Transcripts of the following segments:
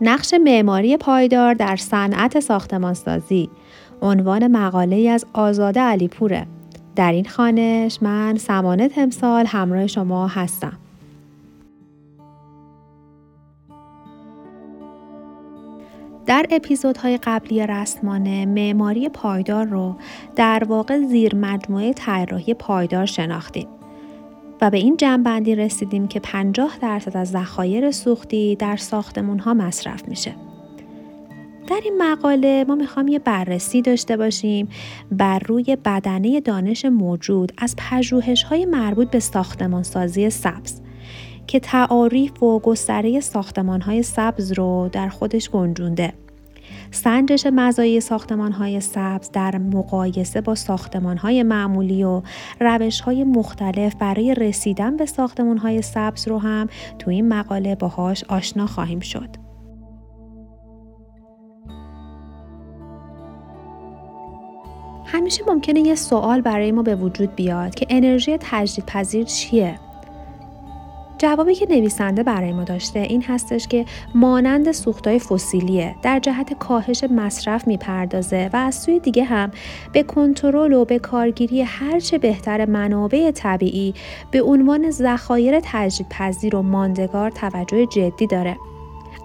نقش معماری پایدار در صنعت ساختمانسازی. عنوان مقاله از آزاده علیپوره در این خانش من سمانه تمثال همراه شما هستم. در اپیزودهای قبلی رسمانه معماری پایدار رو در واقع زیر مجموعه طراحی پایدار شناختیم. و به این جنبندی رسیدیم که 50 درصد از ذخایر سوختی در ساختمون ها مصرف میشه. در این مقاله ما می‌خوام یه بررسی داشته باشیم بر روی بدنه دانش موجود از پژوهش های مربوط به ساختمان سازی سبز که تعاریف و گستره ساختمان های سبز رو در خودش گنجونده. سنجش مزایای ساختمان های سبز در مقایسه با ساختمان های معمولی و روش های مختلف برای رسیدن به ساختمان های سبز رو هم تو این مقاله باهاش آشنا خواهیم شد. همیشه ممکنه یه سوال برای ما به وجود بیاد که انرژی تجدیدپذیر چیه؟ جوابی که نویسنده برای ما داشته این هستش که مانند سوختای فسیلیه در جهت کاهش مصرف می‌پردازه و از سوی دیگه هم به کنترل و به کارگیری هرچه بهتر منابع طبیعی به عنوان ذخایر تجدیدپذیر و ماندگار توجه جدی داره.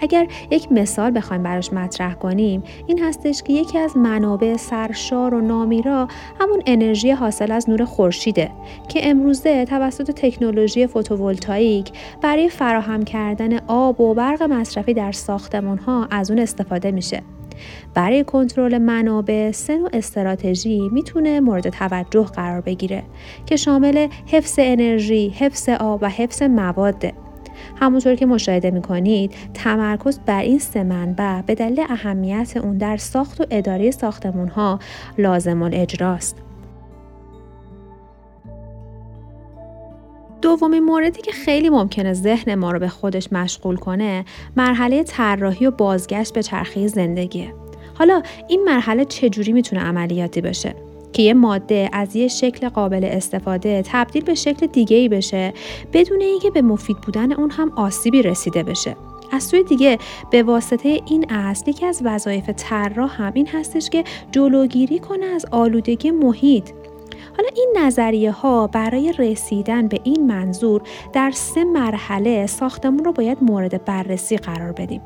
اگر یک مثال بخوایم براش مطرح کنیم این هستش که یکی از منابع سرشار و نامیرا همون انرژی حاصل از نور خورشیده که امروزه توسط تکنولوژی فوتوولتاییک برای فراهم کردن آب و برق مصرفی در ساختمان ها از اون استفاده میشه. برای کنترل منابع سه نوع استراتژی می‌تونه مورد توجه قرار بگیره که شامل حفظ انرژی، حفظ آب و حفظ مواد. همونطور که مشاهده می‌کنید تمرکز بر این سه منبع به دلیل اهمیت اون در ساخت و اداره ساختمون ها لازم الاجراست. دومین موردی که خیلی ممکنه ذهن ما رو به خودش مشغول کنه مرحله طراحی و بازگشت به چرخه زندگیه. حالا این مرحله چجوری می‌تونه عملیاتی بشه؟ که یه ماده از یه شکل قابل استفاده تبدیل به شکل دیگه ای بشه بدون اینکه به مفید بودن اون هم آسیبی رسیده بشه. از سوی دیگه به واسطه این اصل یکی از وظایف طراح هم این هستش که جلوگیری کنه از آلودگی محیط. حالا این نظریه ها برای رسیدن به این منظور در سه مرحله ساختمون رو باید مورد بررسی قرار بدیم.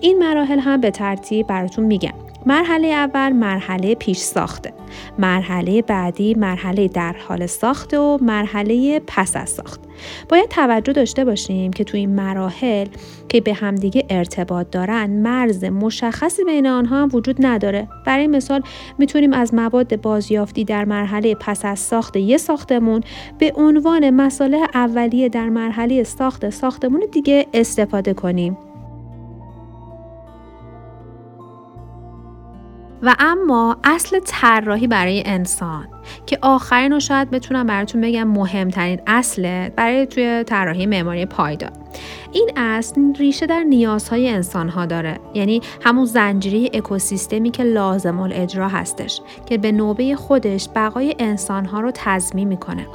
این مراحل هم به ترتیب براتون میگم. مرحله اول مرحله پیش ساخته. مرحله بعدی مرحله در حال ساخته و مرحله پس از ساخت. باید توجه داشته باشیم که تو این مراحل که به همدیگه ارتباط دارن مرز مشخصی بین آنها هم وجود نداره. برای مثال می‌تونیم از مواد بازیافتی در مرحله پس از ساخت یه ساختمون به عنوان مساله اولیه در مرحله ساخت ساختمون دیگه استفاده کنیم. و اما اصل طراحی برای انسان که آخرین رو شاید بتونم براتون بگم مهمترین اصله برای توی طراحی معماری پایدار. این اصل ریشه در نیازهای انسانها داره یعنی همون زنجیره اکوسیستمی که لازم الاجرا هستش که به نوبه خودش بقای انسانها رو تضمین می‌کنه.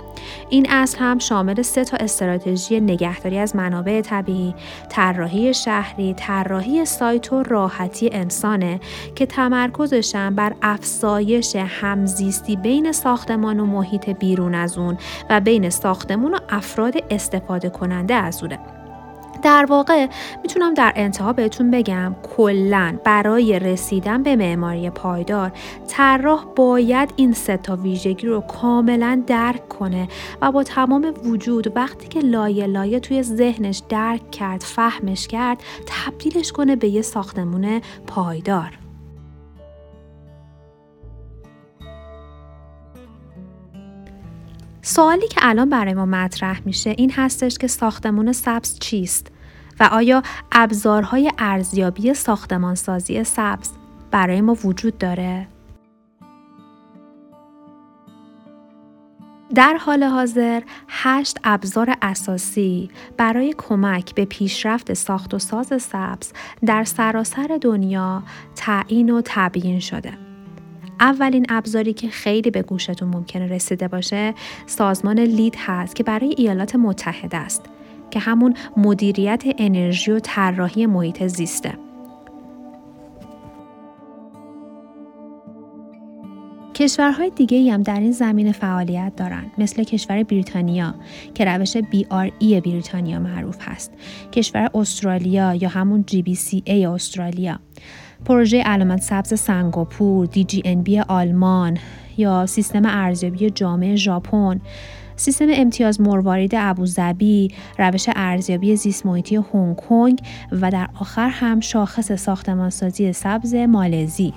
این اصل هم شامل سه تا استراتژی نگهداری از منابع طبیعی، طراحی شهری، طراحی سایت و راحتی انسانه که تمرکزشم بر افزایش همزیستی بین ساختمان و محیط بیرون از اون و بین ساختمون و افراد استفاده کننده از اونه. در واقع می‌تونم در انتها بهتون بگم کلا برای رسیدن به معماری پایدار طراح باید این سه تا ویژگی رو کاملا درک کنه و با تمام وجود وقتی که لایه لایه توی ذهنش درک کرد فهمش کرد تبدیلش کنه به یه ساختمون پایدار. سوالی که الان برای ما مطرح میشه این هستش که ساختمون سبز چیست؟ و آیا ابزارهای ارزیابی ساختمانسازی سبز برای ما وجود داره؟ در حال حاضر هشت ابزار اساسی برای کمک به پیشرفت ساخت و ساز سبز در سراسر دنیا تعیین و تبیین شده. اولین ابزاری که خیلی به گوشتون ممکنه رسیده باشه سازمان لید هست که برای ایالات متحده است که همون مدیریت انرژی و طراحی محیط زیسته. کشورهای دیگه هم در این زمینه فعالیت دارند مثل کشور بریتانیا که روش BRE بریتانیا معروف هست. کشور استرالیا یا همون GBCA استرالیا. پروژه علامت سبز سنگاپور DGNB آلمان یا سیستم ارزیابی جامع ژاپن. سیستم امتیاز مروارید ابوظبی، روش ارزیابی زیست محیطی هنگ کنگ و در آخر هم شاخص ساختمانسازی سبز مالزی.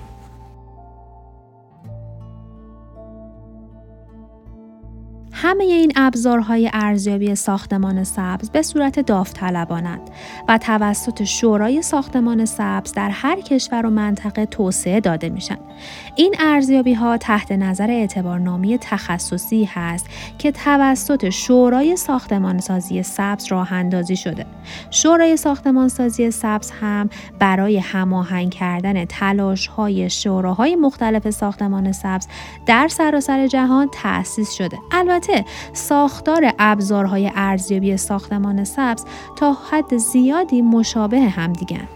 همه این ابزارهای ارزیابی ساختمان سبز به صورت داوطلبانند و توسط شورای ساختمان سبز در هر کشور و منطقه توسعه داده میشن. این ارزیابی ها تحت نظر اعتبارنامه تخصصی هست که توسط شورای ساختمان سازی سبز راه اندازی شده. شورای ساختمان سازی سبز هم برای هماهنگ کردن تلاش های شوراهای مختلف ساختمان سبز در سراسر جهان تأسیس شده. البته ساختار ابزارهای ارزیابی ساختمان سبز تا حد زیادی مشابه همدیگن.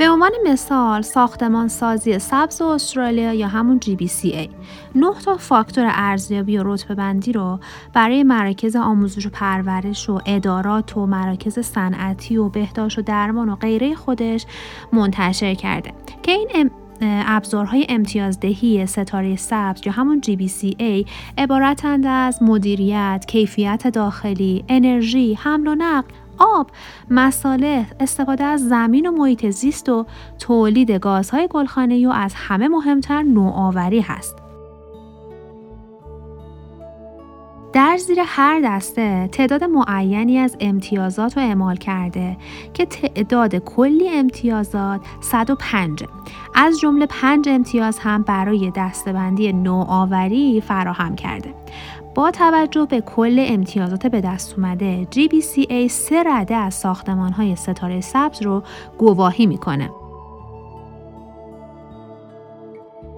به عنوان مثال ساختمان سازی سبز استرالیا یا همون GBCA نه تا فاکتور ارزیابی و رتبه بندی رو برای مراکز آموزش و پرورش و ادارات و مراکز صنعتی و بهداشت و درمان و غیره خودش منتشر کرده که این ابزارهای امتیازدهی ستاره سبز یا همون GBCA عبارتند از مدیریت، کیفیت داخلی، انرژی، حمل و نقل، آب، مساله، استفاده از زمین و محیط زیست و تولید گازهای گلخانه‌ای و از همه مهمتر نوآوری هست. در زیر هر دسته تعداد معینی از امتیازات رو اعمال کرده که تعداد کلی امتیازات 105 از جمله 5 امتیاز هم برای دستبندی نوآوری فراهم کرده. با توجه به کل امتیازات به دست اومده GBCA سه رده از ساختمان های ستاره سبز رو گواهی می‌کنه.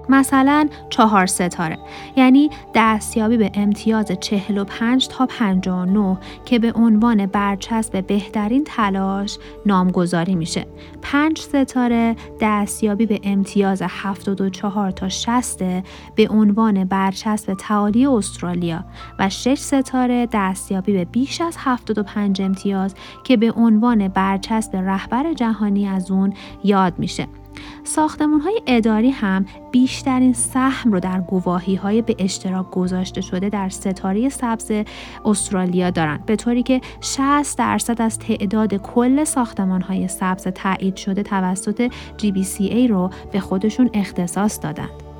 مثلا چهار ستاره یعنی دستیابی به امتیاز 45 تا 59 که به عنوان برچسب بهترین تلاش نامگذاری میشه. 5 ستاره دستیابی به امتیاز 74 تا 60 به عنوان برچسب تعالی استرالیا و 6 ستاره دستیابی به بیش از 75 امتیاز که به عنوان برچسب رهبر جهانی از اون یاد میشه. ساختمون های اداری هم بیشترین سهم رو در گواهی های به اشتراک گذاشته شده در ستاره سبز استرالیا دارند به طوری که 60 درصد از تعداد کل ساختمان های سبز تایید شده توسط GBCA رو به خودشون اختصاص دادند.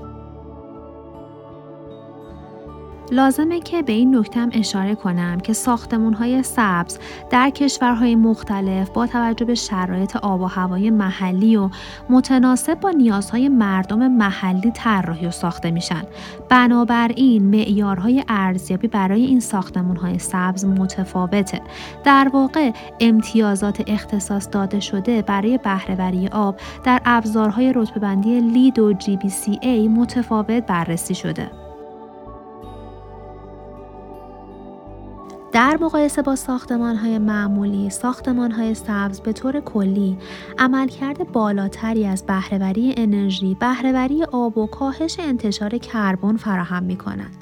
لازمه که به این نکتم اشاره کنم که ساختمون های سبز در کشورهای مختلف با توجه به شرایط آب و هوای محلی و متناسب با نیازهای مردم محلی طراحی و ساخته میشن. بنابراین معیارهای ارزیابی برای این ساختمون های سبز متفاوته. در واقع امتیازات اختصاص داده شده برای بهرهوری آب در ابزارهای رتبه‌بندی لید و GBCA متفاوت بررسی شده. در مقایسه با ساختمان های معمولی، ساختمان های سبز به طور کلی عملکرد بالاتری از بهرهوری انرژی، بهرهوری آب و کاهش انتشار کربن فراهم می کنند.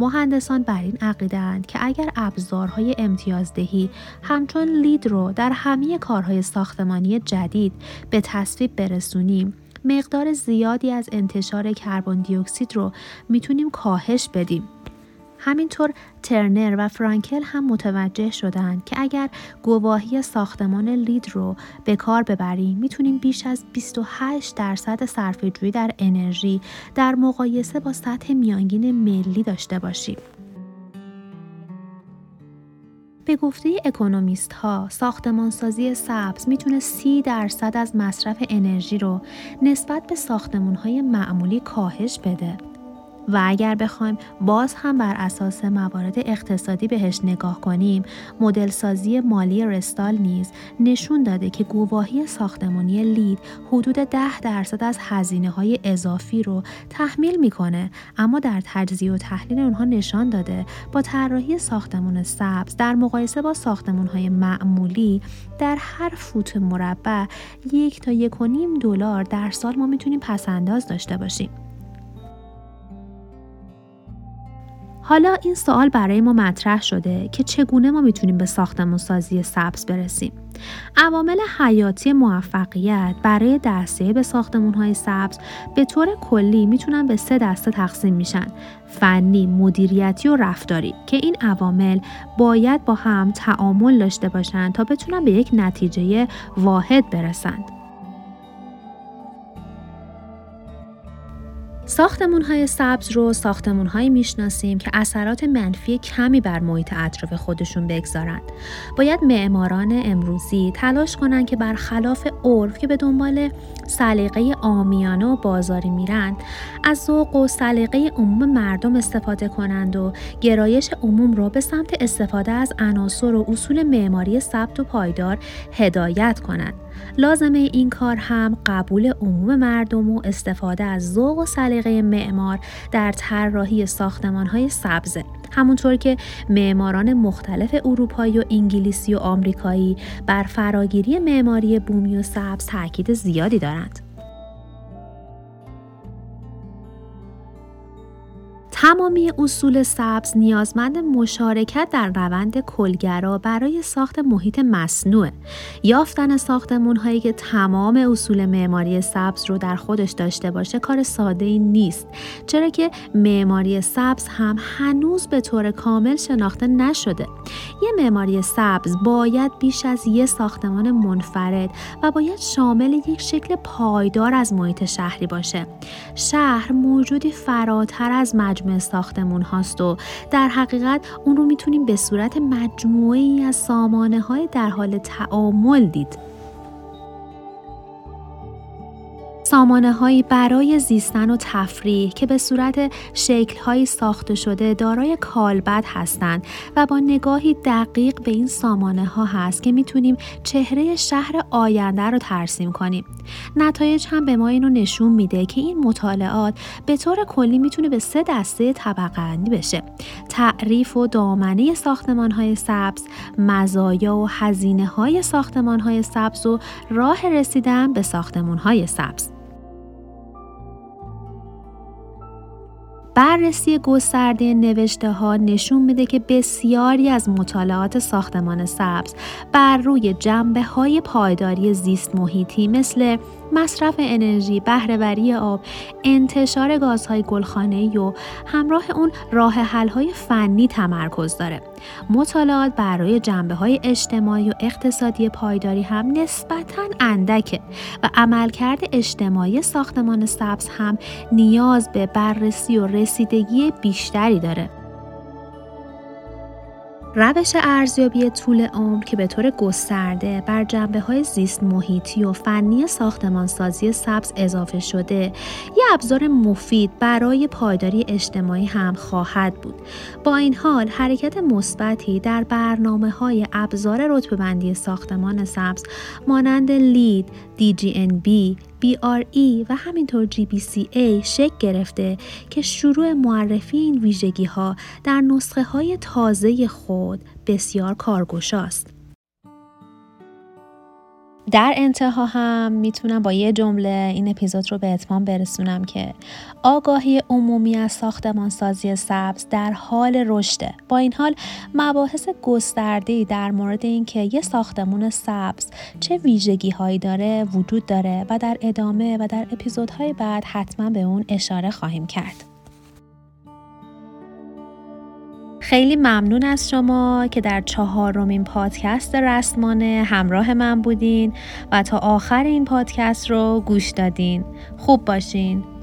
مهندسان بر این عقیدند که اگر ابزارهای امتیازدهی همچون لید رو در همه کارهای ساختمانی جدید به تصویب برسونیم مقدار زیادی از انتشار کربن دی اکسید رو می‌تونیم کاهش بدیم همینطور ترنر و فرانکل هم متوجه شدند که اگر گواهی ساختمان لید رو به کار ببریم می‌تونیم بیش از 28 درصد صرفه‌جویی در انرژی در مقایسه با سطح میانگین ملی داشته باشیم. به گفته اکونومیست ها ساختمانسازی سبز می‌تونه 30 درصد از مصرف انرژی رو نسبت به ساختمون های معمولی کاهش بده و اگر بخوایم باز هم بر اساس موارد اقتصادی بهش نگاه کنیم مدل سازی مالی رستال نیز نشون داده که گواهی ساختمانی لید حدود 10 درصد از هزینه های اضافی رو تحمیل می‌کنه اما در تجزیه و تحلیل اونها نشان داده با طراحی ساختمان سبز در مقایسه با ساختمان های معمولی در هر فوت مربع یک تا یک و نیم دلار در سال ما می‌تونیم پسنداز داشته باشیم. حالا این سوال برای ما مطرح شده که چگونه ما می‌تونیم به ساختمون سازی سبز برسیم. عوامل حیاتی موفقیت برای دسته به ساختمون های سبز به طور کلی می‌تونن به سه دسته تقسیم میشن فنی، مدیریتی و رفتاری که این عوامل باید با هم تعامل داشته باشند تا بتونن به یک نتیجه واحد برسند. ساختمون های سبز رو ساختمون هایی می‌شناسیم که اثرات منفی کمی بر محیط اطراف خودشون بگذارند. باید معماران امروزی تلاش کنند که برخلاف عرف که به دنبال سلیقه آمیانه و بازاری میرند از ذوق و سلیقه عموم مردم استفاده کنند و گرایش عموم را به سمت استفاده از عناصر و اصول معماری ثبت و پایدار هدایت کنند. لازمه این کار هم قبول عموم مردم و استفاده از ذوق و سلیقه معمار در طراحی های سبزه همونطور که معماران مختلف اروپایی و انگلیسی و آمریکایی بر فراگیری معماری بومی و سبز تاکید زیادی دارند. تمامی اصول سبز نیازمند مشارکت در روند کلگرا برای ساخت محیط مصنوع یافتن ساختمون هایی که تمام اصول معماری سبز رو در خودش داشته باشه کار ساده ای نیست. چرا که معماری سبز هم هنوز به طور کامل شناخته نشده. یه معماری سبز باید بیش از یه ساختمان منفرد و باید شامل یک شکل پایدار از محیط شهری باشه. شهر موجودی فراتر از مجموعه ساختمون هاست و در حقیقت اون رو می‌تونیم به صورت مجموعی از سامانه های در حال تعامل دید. سامانه هایی برای زیستن و تفریح که به صورت شکل هایی ساخته شده دارای کالبد هستند و با نگاهی دقیق به این سامانه ها هست که می‌تونیم چهره شهر آینده رو ترسیم کنیم. نتایج هم به ما اینو نشون میده که این مطالعات به طور کلی می‌تونه به سه دسته طبقه بشه. تعریف و دامنه ساختمان های سبز، مزایا و هزینه های ساختمان های سبز و راه رسیدن به ساختمان های سبز. بررسی گسترده نوشته ها نشون میده که بسیاری از مطالعات ساختمان سبز بر روی جنبه های پایداری زیست محیطی مثل مصرف انرژی، بهرهوری آب، انتشار گازهای گلخانه‌ای و همراه اون راه حل‌های فنی تمرکز داره. مطالعات برای جنبه های اجتماعی و اقتصادی پایداری هم نسبتاً اندکه و عملکرد اجتماعی ساختمان سبز هم نیاز به بررسی و رسیدگی بیشتری داره. روش ارزیابی طول عمر که به طور گسترده بر جنبه های زیست محیطی و فنی ساختمانسازی سبز اضافه شده یه ابزار مفید برای پایداری اجتماعی هم خواهد بود. با این حال حرکت مثبتی در برنامه های ابزار رتبه بندی ساختمان سبز مانند لید، DGNB، BRE و همینطور GBCA شکل گرفته که شروع معرفی این ویژگی ها در نسخه های تازه خود بسیار کارگشاست. در انتها هم می‌تونم با یه جمله این اپیزود رو به اتمام برسونم که آگاهی عمومی از ساختمان سازی سبز در حال رشده. با این حال مباحث گسترده‌ای در مورد اینکه یه ساختمون سبز چه ویژگی هایی داره وجود داره و در ادامه و در اپیزودهای بعد حتما به اون اشاره خواهیم کرد. خیلی ممنون از شما که در چهارمین پادکست رسمانه همراه من بودین و تا آخر این پادکست رو گوش دادین. خوب باشین.